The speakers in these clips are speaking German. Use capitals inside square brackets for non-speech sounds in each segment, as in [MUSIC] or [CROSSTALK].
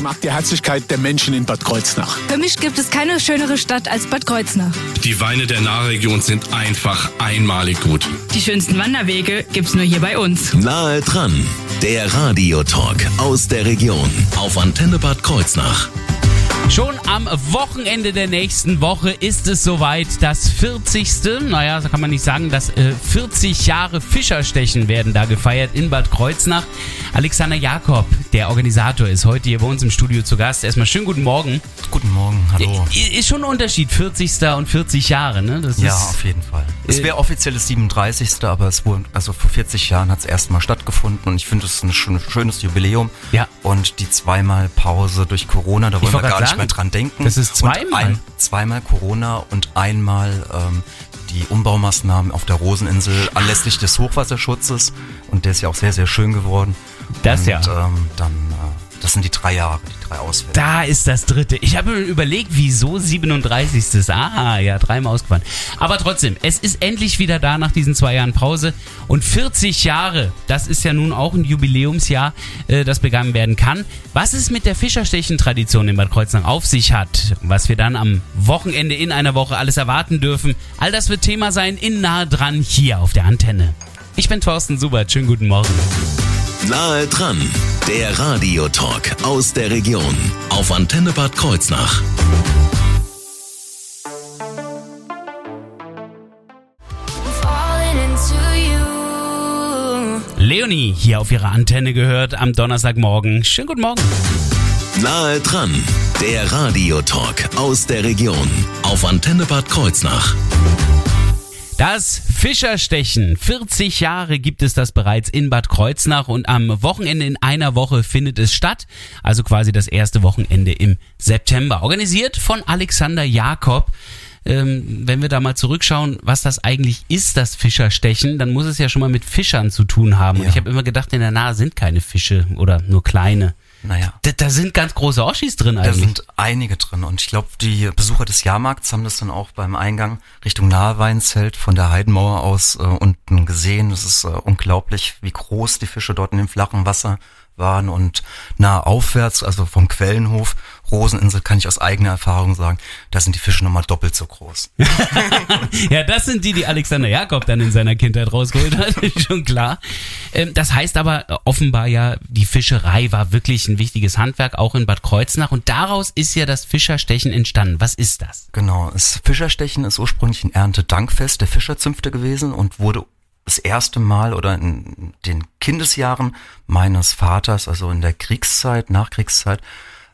Ich mag die Herzlichkeit der Menschen in Bad Kreuznach. Für mich gibt es keine schönere Stadt als Bad Kreuznach. Die Weine der Nahregion sind einfach einmalig gut. Die schönsten Wanderwege gibt's nur hier bei uns. Nahe dran, der Radiotalk aus der Region auf Antenne Bad Kreuznach. Schon am Wochenende der nächsten Woche ist es soweit. Das 40. Naja, so kann man nicht sagen, dass äh, 40 Jahre Fischerstechen werden da gefeiert in Bad Kreuznach. Alexander Jakob, der Organisator, ist heute hier bei uns im Studio zu Gast. Erstmal schönen guten Morgen. Guten Morgen, hallo. Ist schon ein Unterschied, 40. und 40 Jahre, ne? Das Ja, auf jeden Fall. Es Äh, wäre offiziell das 37. Aber es wurde, also vor 40 Jahren hat es erstmal stattgefunden und ich finde, es ist ein schön- schönes Jubiläum. Ja. Und die zweimal Pause durch Corona, da wollen wir gar grad nicht sagen, mehr dran denken. das ist zweimal. Ein, zweimal Corona und einmal ähm, die Umbaumaßnahmen auf der Roseninsel anlässlich des Hochwasserschutzes. Und der ist ja auch sehr, sehr schön geworden. Das und, ja. Ähm, dann, äh, das sind die drei Jahre, die drei Ausfälle. Da ist das dritte. Ich habe mir überlegt, wieso 37. Ah, ja, dreimal ausgefahren. Aber trotzdem, es ist endlich wieder da nach diesen zwei Jahren Pause. Und 40 Jahre, das ist ja nun auch ein Jubiläumsjahr, äh, das begangen werden kann. Was es mit der Fischerstechen-Tradition in Bad Kreuznach auf sich hat, was wir dann am Wochenende in einer Woche alles erwarten dürfen, all das wird Thema sein in Nahe dran hier auf der Antenne. Ich bin Thorsten Subert, schönen guten Morgen. Nahe dran, der Radiotalk aus der Region auf Antenne Bad Kreuznach. Leonie hier auf ihrer Antenne gehört am Donnerstagmorgen. Schönen guten Morgen. Nahe dran, der Radiotalk aus der Region auf Antenne Bad Kreuznach. Das Fischerstechen. 40 Jahre gibt es das bereits in Bad Kreuznach und am Wochenende in einer Woche findet es statt. Also quasi das erste Wochenende im September. Organisiert von Alexander Jakob. Ähm, wenn wir da mal zurückschauen, was das eigentlich ist, das Fischerstechen, dann muss es ja schon mal mit Fischern zu tun haben. Und Ja. ich habe immer gedacht, in der Nahe sind keine Fische oder nur kleine. Naja. Da, da sind ganz große Oschis drin Da eigentlich. sind einige drin und ich glaube, die Besucher des Jahrmarkts haben das dann auch beim Eingang Richtung Naheweinzelt von der Heidenmauer aus äh, unten gesehen. Es ist äh, unglaublich, wie groß die Fische dort in dem flachen Wasser waren und nah aufwärts, also vom Quellenhof, Roseninsel, kann ich aus eigener Erfahrung sagen, da sind die Fische nochmal doppelt so groß. [LAUGHS] Ja, das sind die, die Alexander Jakob dann in seiner Kindheit rausgeholt hat, [LAUGHS] ist schon klar. Ähm, das heißt aber äh, offenbar ja, die Fischerei war wirklich ein wichtiges Handwerk, auch in Bad Kreuznach. Und daraus ist ja das Fischerstechen entstanden. Was ist das? Genau, das Fischerstechen ist ursprünglich ein Erntedankfest der Fischerzünfte gewesen und wurde das erste Mal oder in den Kindesjahren meines Vaters, also in der Kriegszeit, Nachkriegszeit,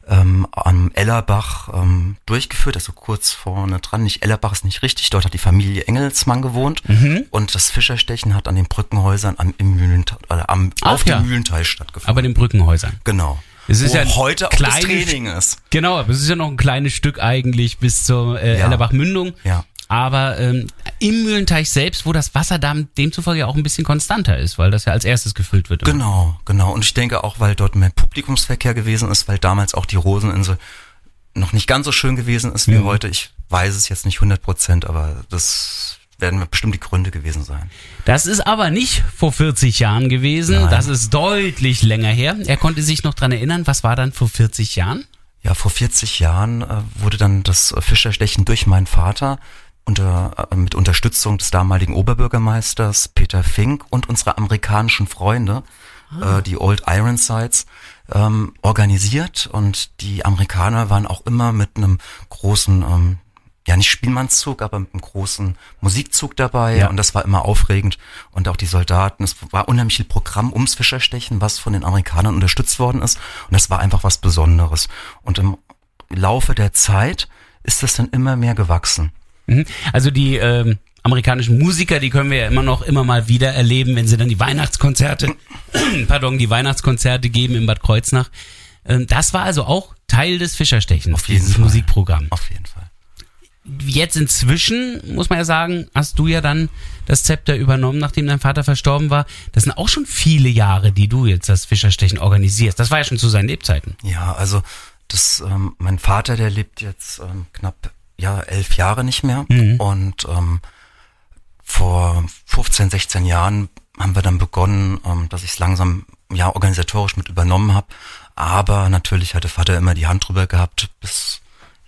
ähm, am Ellerbach ähm, durchgeführt, also kurz vorne dran. Nicht Ellerbach ist nicht richtig, dort hat die Familie Engelsmann gewohnt und das Fischerstechen hat an den Brückenhäusern am, im Mühlental, äh, am, Ach auf ja. dem Mühlenteil stattgefunden. Aber den Brückenhäusern. genau. Es ist Wo ja ein heute auch das kleines- Training ist. Genau, aber es ist ja noch ein kleines Stück eigentlich bis zur äh, Ja. Ellerbach-Mündung. Ja. Aber ähm, im Mühlenteich selbst, wo das Wasser da demzufolge auch ein bisschen konstanter ist, weil das ja als erstes gefüllt wird. immer. Genau, genau. Und ich denke auch, weil dort mehr Publikumsverkehr gewesen ist, weil damals auch die Roseninsel noch nicht ganz so schön gewesen ist wie Mhm. heute. Ich weiß es jetzt nicht 100 Prozent, aber das werden bestimmt die Gründe gewesen sein. Das ist aber nicht vor 40 Jahren gewesen. Nein. Das ist deutlich länger her. Er konnte sich noch dran erinnern, was war dann vor 40 Jahren? Ja, vor 40 Jahren äh, wurde dann das Fischerstechen durch meinen Vater unter, äh, mit Unterstützung des damaligen Oberbürgermeisters Peter Fink und unserer amerikanischen Freunde, äh, die Old Ironsides, ähm, organisiert. Und die Amerikaner waren auch immer mit einem großen, ähm, ja nicht Spielmannszug, aber mit einem großen Musikzug dabei. Ja. Und das war immer aufregend. Und auch die Soldaten, es war unheimlich viel Programm ums Fischerstechen, was von den Amerikanern unterstützt worden ist. Und das war einfach was Besonderes. Und im Laufe der Zeit ist das dann immer mehr gewachsen. Mhm. Also die ähm, amerikanischen Musiker, die können wir ja immer noch immer mal wieder erleben, wenn sie dann die Weihnachtskonzerte, [CLEARS THROAT] pardon, die Weihnachtskonzerte geben in Bad Kreuznach. Ähm, das war also auch Teil des Fischerstechens, Auf jeden dieses Fall. Musikprogramm. Auf jeden Fall. Jetzt inzwischen, muss man ja sagen, hast du ja dann das Zepter übernommen, nachdem dein Vater verstorben war. Das sind auch schon viele Jahre, die du jetzt das Fischerstechen organisierst. Das war ja schon zu seinen Lebzeiten. Ja, also das, ähm, mein Vater, der lebt jetzt ähm, knapp ja elf Jahre nicht mehr und ähm, vor 15, 16 Jahren haben wir dann begonnen, ähm, dass ich es langsam ja organisatorisch mit übernommen habe. Aber natürlich hatte Vater immer die Hand drüber gehabt, bis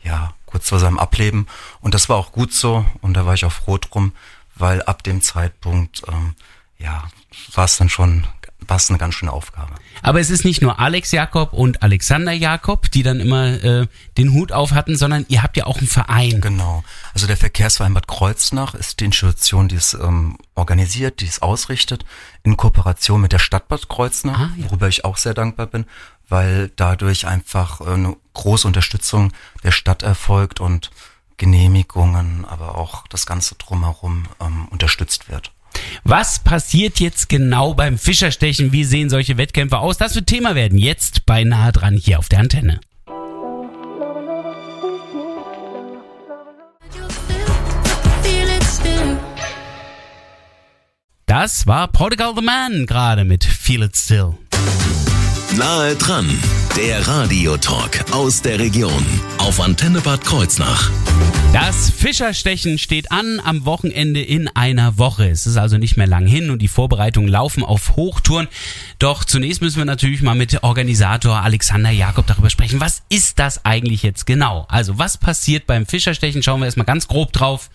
ja kurz vor seinem Ableben. Und das war auch gut so. Und da war ich auch froh drum, weil ab dem Zeitpunkt ähm, ja war es dann schon war es eine ganz schöne Aufgabe. Aber es ist nicht nur Alex Jakob und Alexander Jakob, die dann immer äh, den Hut auf hatten, sondern ihr habt ja auch einen Verein. Genau. Also der Verkehrsverein Bad Kreuznach ist die Institution, die es ähm, organisiert, die es ausrichtet, in Kooperation mit der Stadt Bad Kreuznach, Ah, ja. worüber ich auch sehr dankbar bin, weil dadurch einfach äh, eine große Unterstützung der Stadt erfolgt und Genehmigungen, aber auch das Ganze drumherum ähm, unterstützt wird. Was passiert jetzt genau beim Fischerstechen? Wie sehen solche Wettkämpfe aus? Das wird Thema werden. Jetzt bei Nahe dran hier auf der Antenne. Das war Portugal the Man gerade mit Feel It Still. Nahe dran, der Radiotalk aus der Region auf Antenne Bad Kreuznach. Das Fischerstechen steht an am Wochenende in einer Woche. Es ist also nicht mehr lang hin und die Vorbereitungen laufen auf Hochtouren. Doch zunächst müssen wir natürlich mal mit Organisator Alexander Jakob darüber sprechen. Was ist das eigentlich jetzt genau? Also was passiert beim Fischerstechen? Schauen wir erstmal ganz grob drauf.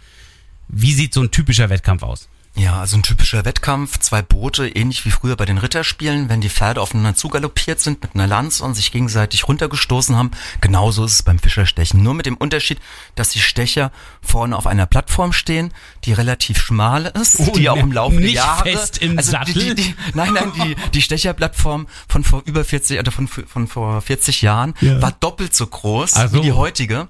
Wie sieht so ein typischer Wettkampf aus? Ja, also ein typischer Wettkampf, zwei Boote, ähnlich wie früher bei den Ritterspielen, wenn die Pferde aufeinander zugaloppiert sind mit einer Lanze und sich gegenseitig runtergestoßen haben. Genauso ist es beim Fischerstechen. Nur mit dem Unterschied, dass die Stecher vorne auf einer Plattform stehen, die relativ schmal ist, Oh, die auch im ne- Laufe der nicht Jahre... fest im also Sattel? Die, die, die, nein, nein, die, die Stecherplattform von vor über 40, oder von, von vor 40 Jahren Ja. war doppelt so groß Ach so. wie die heutige.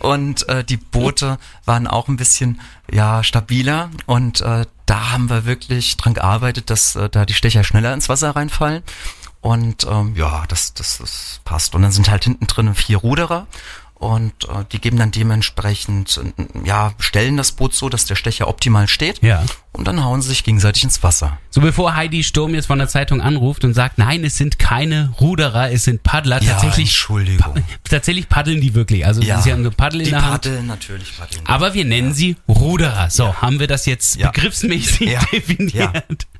Und äh, die Boote waren auch ein bisschen ja stabiler und äh, da haben wir wirklich dran gearbeitet, dass äh, da die Stecher schneller ins Wasser reinfallen. Und ähm, ja, das, das, das passt. Und dann sind halt hinten drin vier Ruderer und äh, die geben dann dementsprechend, äh, ja, stellen das Boot so, dass der Stecher optimal steht. Ja. Und dann hauen sie sich gegenseitig ins Wasser. So bevor Heidi Sturm jetzt von der Zeitung anruft und sagt, nein, es sind keine Ruderer, es sind Paddler. Ja, tatsächlich, Entschuldigung. pa [LAUGHS] tatsächlich paddeln die wirklich. Also ja, sie haben eine Paddel in die der Hand. paddeln natürlich paddeln. Aber wir nennen sie Ruderer. So, haben wir das jetzt Ja. begriffsmäßig Ja. definiert. Ja.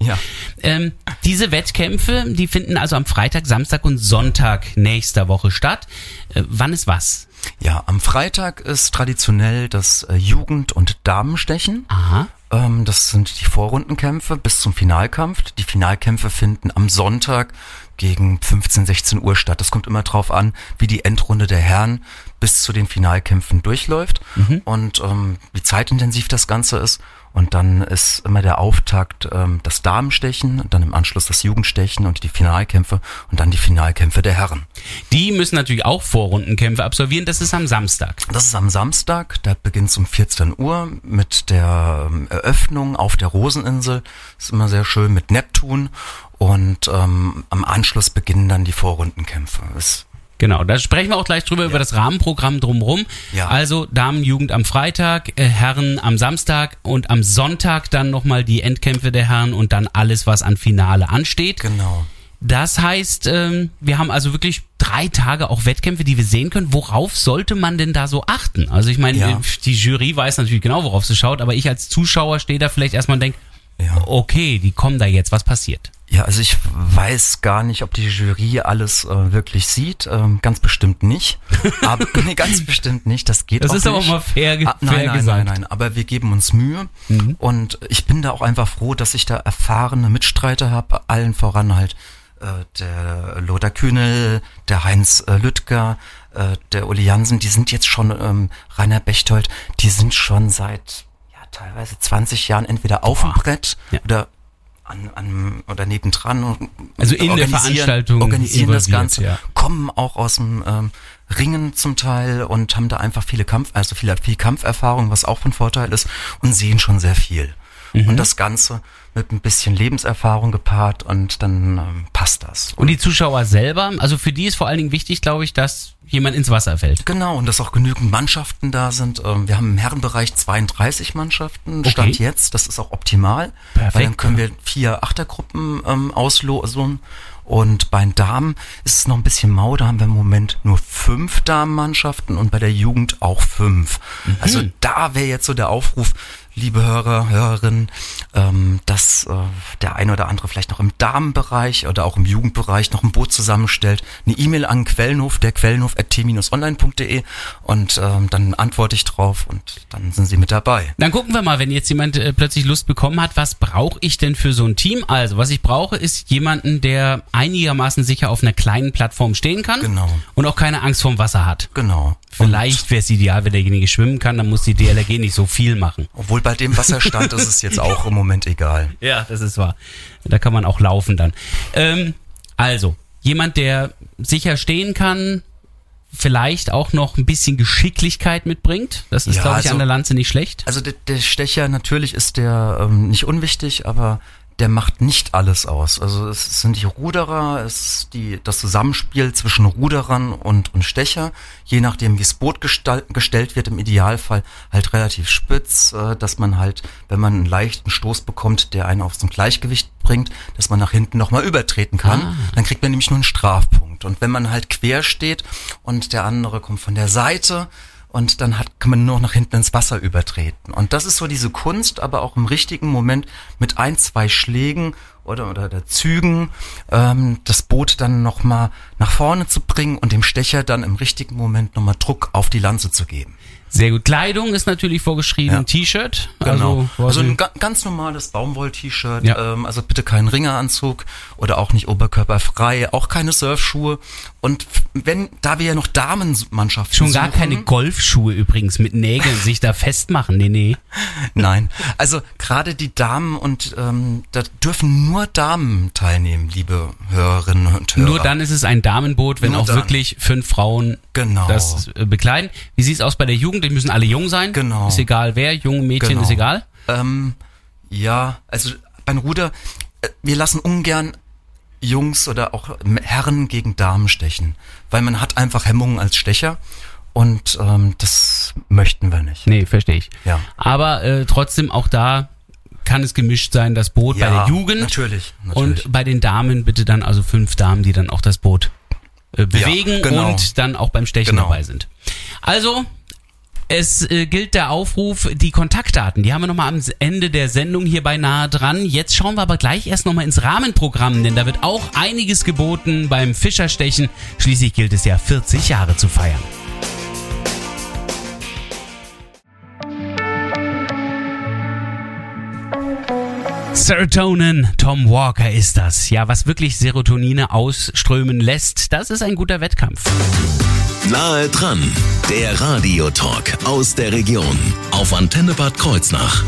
Ja. Ähm, diese Wettkämpfe, die finden also am Freitag, Samstag und Sonntag nächster Woche statt. Äh, wann ist was? Ja, am Freitag ist traditionell das äh, Jugend- und Damenstechen. Aha. Ähm, das sind die Vorrundenkämpfe bis zum Finalkampf. Die Finalkämpfe finden am Sonntag gegen 15, 16 Uhr statt. Das kommt immer drauf an, wie die Endrunde der Herren bis zu den Finalkämpfen durchläuft und ähm, wie zeitintensiv das Ganze ist. Und dann ist immer der Auftakt ähm, das Damenstechen, dann im Anschluss das Jugendstechen und die Finalkämpfe und dann die Finalkämpfe der Herren. Die müssen natürlich auch Vorrundenkämpfe absolvieren. Das ist am Samstag. Das ist am Samstag, da beginnt um 14 Uhr mit der ähm, Eröffnung auf der Roseninsel. Ist immer sehr schön mit Neptun und ähm, am Anschluss beginnen dann die Vorrundenkämpfe. Ist Genau, da sprechen wir auch gleich drüber, über das Rahmenprogramm drumherum. Ja. Also Damenjugend am Freitag, äh, Herren am Samstag und am Sonntag dann nochmal die Endkämpfe der Herren und dann alles, was an Finale ansteht. genau. Das heißt, ähm, wir haben also wirklich drei Tage auch Wettkämpfe, die wir sehen können. Worauf sollte man denn da so achten? Also ich meine, Ja. die Jury weiß natürlich genau, worauf sie schaut, aber ich als Zuschauer stehe da vielleicht erstmal und denke, Ja. okay, die kommen da jetzt, was passiert? Ja, also ich weiß gar nicht, ob die Jury alles äh, wirklich sieht. Ähm, ganz bestimmt nicht. [LAUGHS] Aber nee, ganz bestimmt nicht. Das geht Das auch ist aber nicht. mal fair, Ah, nein, fair nein, gesagt. Mhm. nein, nein. Aber wir geben uns Mühe. Und ich bin da auch einfach froh, dass ich da erfahrene Mitstreiter habe. Allen voran halt äh, der Lothar Kühnel, der Heinz äh, Lüttger, äh, der Uli Jansen. Die sind jetzt schon, ähm, Rainer Bechtold, die sind schon seit teilweise 20 Jahren entweder auf dem Brett Ja. oder an, an oder nebendran und Also in der organisieren- Veranstaltung organisieren das Ganze, ja. kommen auch aus dem ähm, Ringen zum Teil und haben da einfach viele Kampf, also viel, viel Kampferfahrung, was auch von Vorteil ist und sehen schon sehr viel. Mhm. Und das Ganze mit ein bisschen Lebenserfahrung gepaart und dann ähm, passt das. Und die Zuschauer selber, also für die ist vor allen Dingen wichtig, glaube ich, dass jemand ins Wasser fällt. Genau, und dass auch genügend Mannschaften da sind. Ähm, Wir haben im Herrenbereich 32 Mannschaften, Okay. Stand jetzt. Das ist auch optimal, Perfekt, weil dann können wir vier Achtergruppen ähm, auslosen. Und bei den Damen ist es noch ein bisschen mau, da haben wir im Moment nur fünf Damenmannschaften und bei der Jugend auch fünf. Mhm. Also da wäre jetzt so der Aufruf, liebe Hörer, Hörerinnen, ähm, dass äh, der eine oder andere vielleicht noch im Damenbereich oder auch im Jugendbereich noch ein Boot zusammenstellt, eine E-Mail an Quellenhof, der Quellenhof at t-online.de und ähm, dann antworte ich drauf und dann sind Sie mit dabei. Dann gucken wir mal, wenn jetzt jemand äh, plötzlich Lust bekommen hat, was brauche ich denn für so ein Team? Also, was ich brauche, ist jemanden, der einigermaßen sicher auf einer kleinen Plattform stehen kann Genau. und auch keine Angst vorm Wasser hat. Genau. Vielleicht wäre es ideal, wenn derjenige schwimmen kann, dann muss die DLRG nicht so viel machen. Obwohl bei dem Wasserstand ist es jetzt [LAUGHS] auch im Moment egal. Ja, das ist wahr. Da kann man auch laufen dann. Ähm, also, jemand, der sicher stehen kann, vielleicht auch noch ein bisschen Geschicklichkeit mitbringt. Das ist, Ja, glaube ich, also- an der Lanze nicht schlecht. Also der, der Stecher, natürlich ist der ähm, nicht unwichtig, aber der macht nicht alles aus. Also es sind die Ruderer, es ist die, das Zusammenspiel zwischen Ruderern und, und Stecher, je nachdem wie das Boot gestal- gestellt wird, im Idealfall halt relativ spitz, äh, dass man halt, wenn man einen leichten Stoß bekommt, der einen auf so ein Gleichgewicht bringt, dass man nach hinten nochmal übertreten kann. Ah. Dann kriegt man nämlich nur einen Strafpunkt. Und wenn man halt quer steht und der andere kommt von der Seite, und dann hat, kann man nur noch nach hinten ins Wasser übertreten. Und das ist so diese Kunst, aber auch im richtigen Moment mit ein, zwei Schlägen oder, oder der Zügen ähm, das Boot dann nochmal nach vorne zu bringen und dem Stecher dann im richtigen Moment nochmal Druck auf die Lanze zu geben. Sehr gut. Kleidung ist natürlich vorgeschrieben. Ja. T-Shirt. Genau. Also, Also, ein ga ganz normales Baumwoll-T-Shirt. Ja. Ähm, also bitte keinen Ringeranzug oder auch nicht oberkörperfrei, auch keine Surfschuhe. Und wenn, da wir ja noch Damenmannschaften Schon gar suchen, keine Golfschuhe übrigens mit Nägeln sich da festmachen. Nee, nee. [LAUGHS] Nein, also gerade die Damen und ähm, da dürfen nur Damen teilnehmen, liebe Hörerinnen und Hörer. Nur dann ist es ein Damenboot, wenn Nur auch dann. wirklich fünf Frauen Genau. das äh, bekleiden. Wie sieht's aus bei der Jugend? Die müssen alle jung sein. Genau. Ist egal wer, jung, Mädchen, Genau. ist egal. Ähm, ja, also beim Ruder, äh, wir lassen ungern Jungs oder auch Herren gegen Damen stechen, weil man hat einfach Hemmungen als Stecher und ähm, das möchten wir nicht. Nee, verstehe ich. Ja. Aber äh, trotzdem auch da kann es gemischt sein, das Boot bei der Jugend. Natürlich, natürlich. Und bei den Damen bitte dann also fünf Damen, die dann auch das Boot äh, bewegen genau. und dann auch beim Stechen Genau. dabei sind. Also, es äh, gilt der Aufruf, die Kontaktdaten, die haben wir nochmal am Ende der Sendung hier beinahe dran. Jetzt schauen wir aber gleich erst nochmal ins Rahmenprogramm, denn da wird auch einiges geboten beim Fischerstechen. Schließlich gilt es ja 40 Jahre zu feiern. Serotonin, Tom Walker ist das. Ja, was wirklich Serotonine ausströmen lässt, das ist ein guter Wettkampf. Nahe dran, der Radiotalk aus der Region auf Antenne Bad Kreuznach.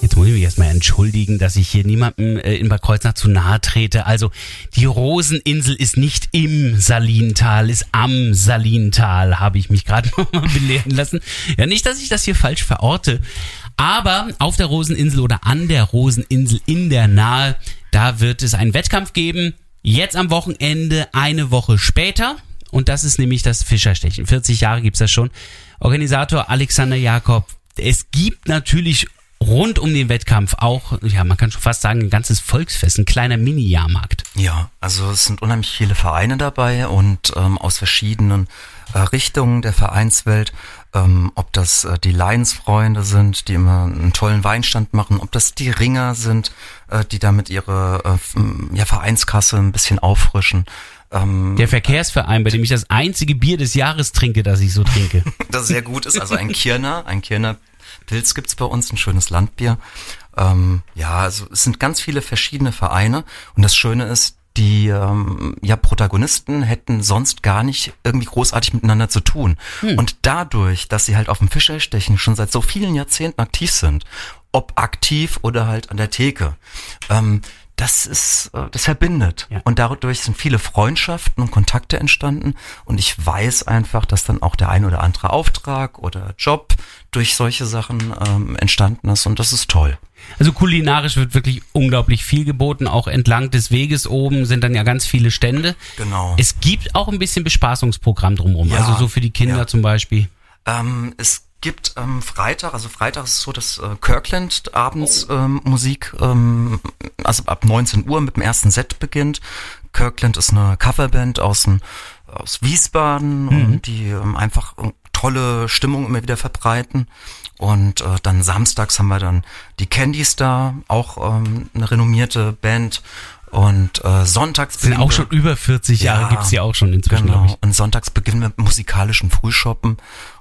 Jetzt muss ich mich erstmal entschuldigen, dass ich hier niemandem äh, in Bad Kreuznach zu nahe trete. Also die Roseninsel ist nicht im Salintal, ist am Salintal, habe ich mich gerade [LAUGHS] nochmal belehren lassen. Ja, nicht, dass ich das hier falsch verorte. Aber auf der Roseninsel oder an der Roseninsel in der Nahe, da wird es einen Wettkampf geben. Jetzt am Wochenende, eine Woche später. Und das ist nämlich das Fischerstechen. 40 Jahre gibt's das schon. Organisator Alexander Jakob. Es gibt natürlich rund um den Wettkampf auch, ja, man kann schon fast sagen, ein ganzes Volksfest, ein kleiner Mini-Jahrmarkt. Ja, also es sind unheimlich viele Vereine dabei und ähm, aus verschiedenen äh, Richtungen der Vereinswelt, ähm, ob das äh, die Lions-Freunde sind, die immer einen tollen Weinstand machen, ob das die Ringer sind, äh, die damit ihre äh, ja, Vereinskasse ein bisschen auffrischen. Ähm, Der Verkehrsverein, bei dem ich das einzige Bier des Jahres trinke, das ich so trinke. [LAUGHS] das sehr gut ist, also ein Kirner, ein Kirner Pilz gibt's bei uns, ein schönes Landbier. Ähm, ja, also es sind ganz viele verschiedene Vereine und das Schöne ist, die ähm, ja Protagonisten hätten sonst gar nicht irgendwie großartig miteinander zu tun. Und dadurch, dass sie halt auf dem Fischerstechen schon seit so vielen Jahrzehnten aktiv sind, ob aktiv oder halt an der Theke, ähm, das ist, äh, das verbindet. Ja. Und dadurch sind viele Freundschaften und Kontakte entstanden. Und ich weiß einfach, dass dann auch der ein oder andere Auftrag oder Job durch solche Sachen ähm, entstanden ist. Und das ist toll. Also kulinarisch wird wirklich unglaublich viel geboten. Auch entlang des Weges oben sind dann ja ganz viele Stände. Genau. Es gibt auch ein bisschen Bespaßungsprogramm drumherum. Ja, also so für die Kinder ja. zum Beispiel. Ähm, es gibt ähm, Freitag, also Freitag ist es so, dass äh, Kirkland abends ähm, Musik, ähm, also ab 19 Uhr mit dem ersten Set beginnt. Kirkland ist eine Coverband aus, dem, aus Wiesbaden und die ähm, einfach ähm, tolle Stimmung immer wieder verbreiten. Und äh, dann samstags haben wir dann die Candies da, auch ähm, eine renommierte Band. Und äh, sonntags Sind auch schon über 40 Jahre, Ja, gibt's die auch schon inzwischen, Genau. Und sonntags beginnen wir mit musikalischen Frühshoppen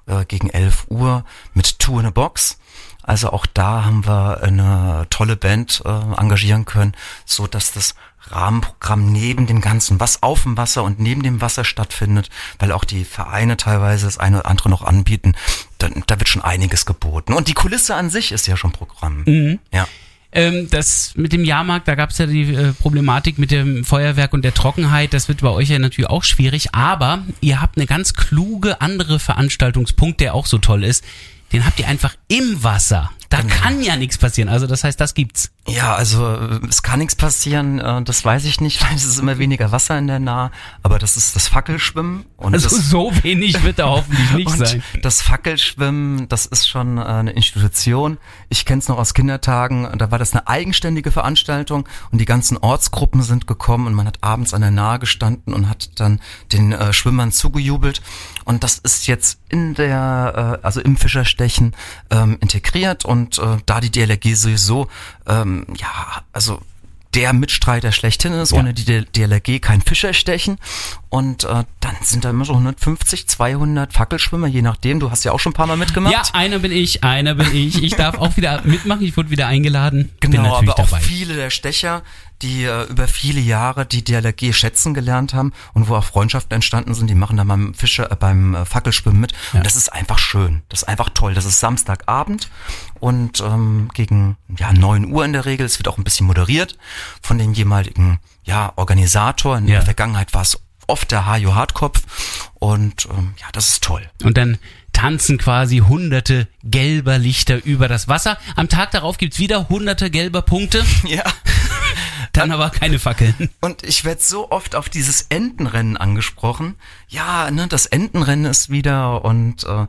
äh, gegen 11 Uhr mit Two in a Box. Also auch da haben wir eine tolle Band äh, engagieren können, so dass das Rahmenprogramm neben dem Ganzen, was auf dem Wasser und neben dem Wasser stattfindet, weil auch die Vereine teilweise das eine oder andere noch anbieten, da, da wird schon einiges geboten. Und die Kulisse an sich ist ja schon Programm. Mhm. Ja. Ähm, das mit dem Jahrmarkt, da gab's ja die äh, Problematik mit dem Feuerwerk und der Trockenheit. Das wird bei euch ja natürlich auch schwierig. Aber ihr habt eine ganz kluge andere Veranstaltungspunkt, der auch so toll ist. Den habt ihr einfach im Wasser. Da kann ja nichts passieren. Also das heißt, das gibt's. Ja, also äh, es kann nichts passieren, äh, das weiß ich nicht, [LAUGHS] weil es ist immer weniger Wasser in der Nahe, aber das ist das Fackelschwimmen und Also das, so wenig wird da hoffentlich nicht sein. das Fackelschwimmen, das ist schon äh, eine Institution. Ich kenne es noch aus Kindertagen, da war das eine eigenständige Veranstaltung und die ganzen Ortsgruppen sind gekommen und man hat abends an der Nahe gestanden und hat dann den äh, Schwimmern zugejubelt und das ist jetzt in der, äh, also im Fischerstechen ähm, integriert und äh, da die DLRG sowieso, ähm, ja, also der Mitstreiter schlechthin ist, Ja. ohne die DLRG kein Fischerstechen. Und äh, dann sind da immer so 150, 200 Fackelschwimmer, je nachdem. Du hast ja auch schon ein paar Mal mitgemacht. Ja, einer bin ich, einer bin ich. Ich darf auch wieder mitmachen. Ich wurde wieder eingeladen. Genau, aber auch dabei. viele der Stecher, die äh, über viele Jahre die DLRG schätzen gelernt haben und wo auch Freundschaften entstanden sind, die machen da beim Fischer, äh, beim äh, Fackelschwimmen mit. Ja. Und das ist einfach schön. Das ist einfach toll. Das ist Samstagabend und ähm, gegen ja 9 Uhr in der Regel. Es wird auch ein bisschen moderiert von dem jeweiligen ja Organisator. In Ja. der Vergangenheit war es oft der Hajo Hartkopf und ähm, ja, das ist toll. Und dann tanzen quasi hunderte gelber Lichter über das Wasser. Am Tag darauf gibt's wieder hunderte gelber Punkte, [LAUGHS] Ja. dann aber keine Fackeln. Und ich werde so oft auf dieses Entenrennen angesprochen. Ja, ne, das Entenrennen ist wieder und äh,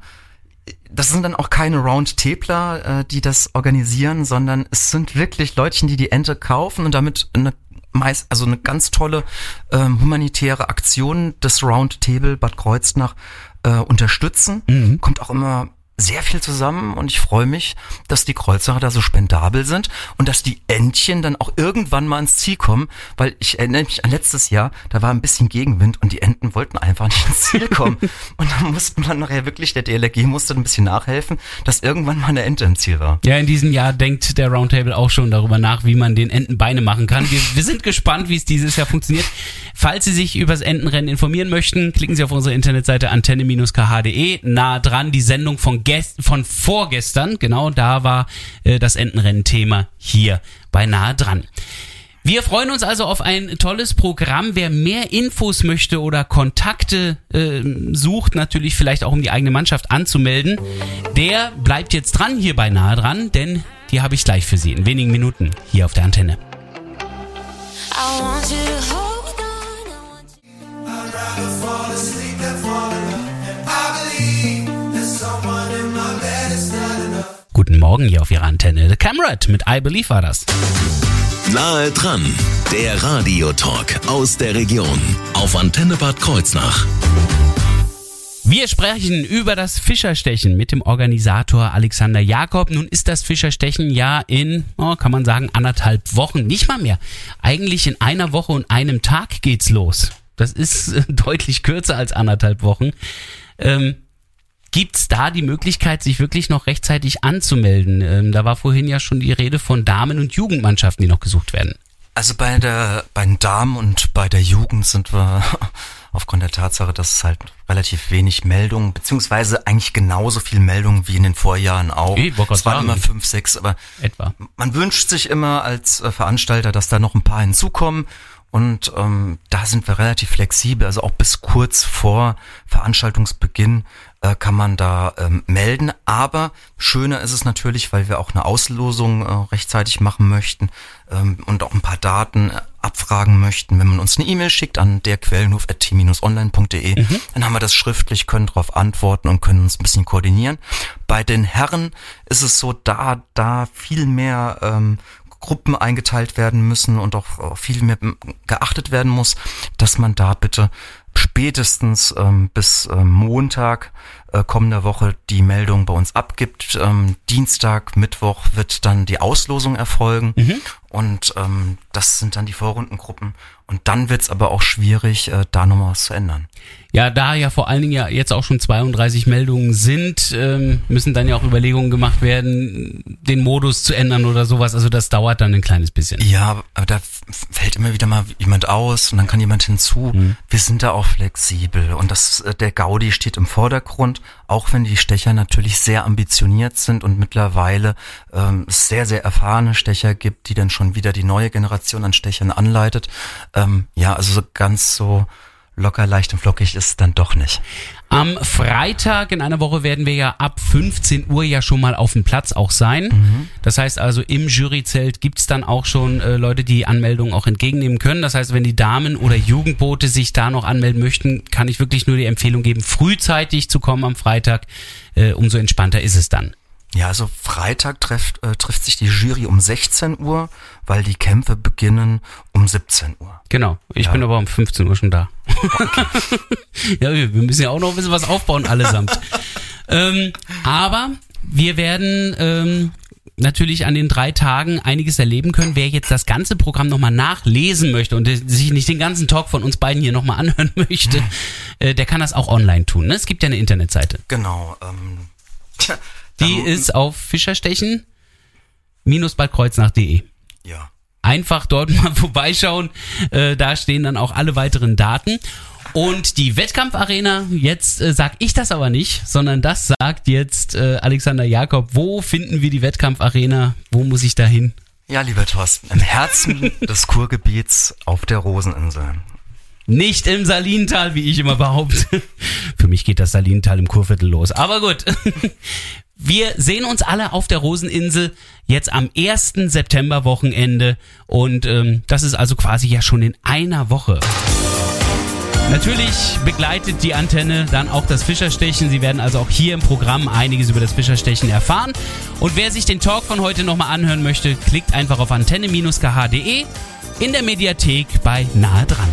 das sind dann auch keine Roundtabler, äh, die das organisieren, sondern es sind wirklich Leutchen, die die Ente kaufen und damit eine meist, also eine ganz tolle ähm, humanitäre Aktion des Roundtable Bad Kreuznach äh, unterstützen. Kommt auch immer sehr viel zusammen und ich freue mich, dass die Kreuzacher da so spendabel sind und dass die Entchen dann auch irgendwann mal ins Ziel kommen, weil ich erinnere mich an letztes Jahr, da war ein bisschen Gegenwind und die Enten wollten einfach nicht ins Ziel kommen. [LAUGHS] und dann mussten man nachher wirklich, der DLRG musste ein bisschen nachhelfen, dass irgendwann mal eine Ente im Ziel war. Ja, in diesem Jahr denkt der Roundtable auch schon darüber nach, wie man den Enten Beine machen kann. Wir, wir sind gespannt, wie es dieses Jahr funktioniert. Falls Sie sich über das Entenrennen informieren möchten, klicken Sie auf unsere Internetseite antenne-kh.de. Nah dran die Sendung von, gest von vorgestern. Genau, da war äh, das Entenrennen-Thema hier bei Nahe dran. Wir freuen uns also auf ein tolles Programm. Wer mehr Infos möchte oder Kontakte äh, sucht, natürlich vielleicht auch um die eigene Mannschaft anzumelden, der bleibt jetzt dran hier bei Nahe dran, denn die habe ich gleich für Sie in wenigen Minuten hier auf der Antenne. I want you to hold on. I want you. Guten Morgen hier auf Ihrer Antenne. The Camerad mit I Believe war das. Nahe dran, der Radiotalk aus der Region auf Antenne Bad Kreuznach. Wir sprechen über das Fischerstechen mit dem Organisator Alexander Jakob. Nun ist das Fischerstechen ja in, oh, kann man sagen, anderthalb Wochen, nicht mal mehr. Eigentlich in einer Woche und einem Tag geht's los. Das ist [LAUGHS] deutlich kürzer als anderthalb Wochen. Ähm, Gibt's da die Möglichkeit, sich wirklich noch rechtzeitig anzumelden? Ähm, da war vorhin ja schon die Rede von Damen- und Jugendmannschaften, die noch gesucht werden. Also bei der, bei den Damen und bei der Jugend sind wir [LAUGHS] aufgrund der Tatsache, dass es halt relativ wenig Meldungen, beziehungsweise eigentlich genauso viel Meldungen wie in den Vorjahren auch. Ich es waren immer fünf, sechs, aber Etwa. man wünscht sich immer als äh, Veranstalter, dass da noch ein paar hinzukommen. Und ähm, da sind wir relativ flexibel, also auch bis kurz vor Veranstaltungsbeginn äh, kann man da ähm, melden. Aber schöner ist es natürlich, weil wir auch eine Auslosung äh, rechtzeitig machen möchten ähm, und auch ein paar Daten äh, abfragen möchten. Wenn man uns eine E-Mail schickt an derquellenhof.t-online.de, dann haben wir das schriftlich, können darauf antworten und können uns ein bisschen koordinieren. Bei den Herren ist es so, da, da viel mehr ähm, Gruppen eingeteilt werden müssen und auch äh, viel mehr geachtet werden muss, dass man da bitte spätestens ähm, bis ähm, Montag äh, kommender Woche die Meldung bei uns abgibt. Ähm, Dienstag, Mittwoch wird dann die Auslosung erfolgen. Und ähm, das sind dann die Vorrundengruppen. Und dann wird's aber auch schwierig, äh, da nochmal was zu ändern. Ja, da ja vor allen Dingen ja jetzt auch schon 32 Meldungen sind, ähm, müssen dann ja auch Überlegungen gemacht werden, den Modus zu ändern oder sowas. Also das dauert dann ein kleines bisschen. Ja, aber da fällt immer wieder mal jemand aus und dann kann jemand hinzu. Wir sind da auch flexibel und das, äh, der Gaudi steht im Vordergrund, auch wenn die Stecher natürlich sehr ambitioniert sind und mittlerweile ähm, sehr, sehr erfahrene Stecher gibt, die dann schon wieder die neue Generation an Stechern anleitet. Ähm, ja, also so ganz so locker, leicht und flockig ist es dann doch nicht. Am Freitag in einer Woche werden wir ja ab 15 Uhr ja schon mal auf dem Platz auch sein. Das heißt also, im Juryzelt gibt's dann auch schon äh, Leute, die Anmeldungen auch entgegennehmen können. Das heißt, wenn die Damen oder Jugendboote sich da noch anmelden möchten, kann ich wirklich nur die Empfehlung geben, frühzeitig zu kommen am Freitag. Äh, umso entspannter ist es dann. Ja, also Freitag trifft, äh, trifft sich die Jury um 16 Uhr, weil die Kämpfe beginnen um 17 Uhr. Genau. Ich Ja. bin aber um 15 Uhr schon da. [LAUGHS] ja, wir wir müssen ja auch noch ein bisschen was aufbauen allesamt. [LAUGHS] ähm, aber wir werden ähm, natürlich an den drei Tagen einiges erleben können. Wer jetzt das ganze Programm nochmal nachlesen möchte und sich nicht den ganzen Talk von uns beiden hier nochmal anhören [LAUGHS] möchte, äh, der kann das auch online tun. Ne? Es gibt ja eine Internetseite. Genau. Ähm, tja, Die dann- ist auf Fischerstechen badkreuznach.de. Ja. einfach dort [LAUGHS] mal vorbeischauen. Äh, da stehen dann auch alle weiteren Daten. Und die Wettkampfarena, jetzt äh, sag ich das aber nicht, sondern das sagt jetzt äh, Alexander Jakob. Wo finden wir die Wettkampfarena? Wo muss ich da hin? Ja, lieber Thorsten, im Herzen [LAUGHS] des Kurgebiets auf der Roseninsel. Nicht im Salintal, wie ich immer behaupte. [LAUGHS] Für mich geht das Salintal im Kurviertel los. Aber gut. Wir sehen uns alle auf der Roseninsel jetzt am 1. September Wochenende. Und ähm, das ist also quasi ja schon in einer Woche. Natürlich begleitet die Antenne dann auch das Fischerstechen. Sie werden also auch hier im Programm einiges über das Fischerstechen erfahren. Und wer sich den Talk von heute nochmal anhören möchte, klickt einfach auf antenne-kh.de in der Mediathek bei Nahe dran.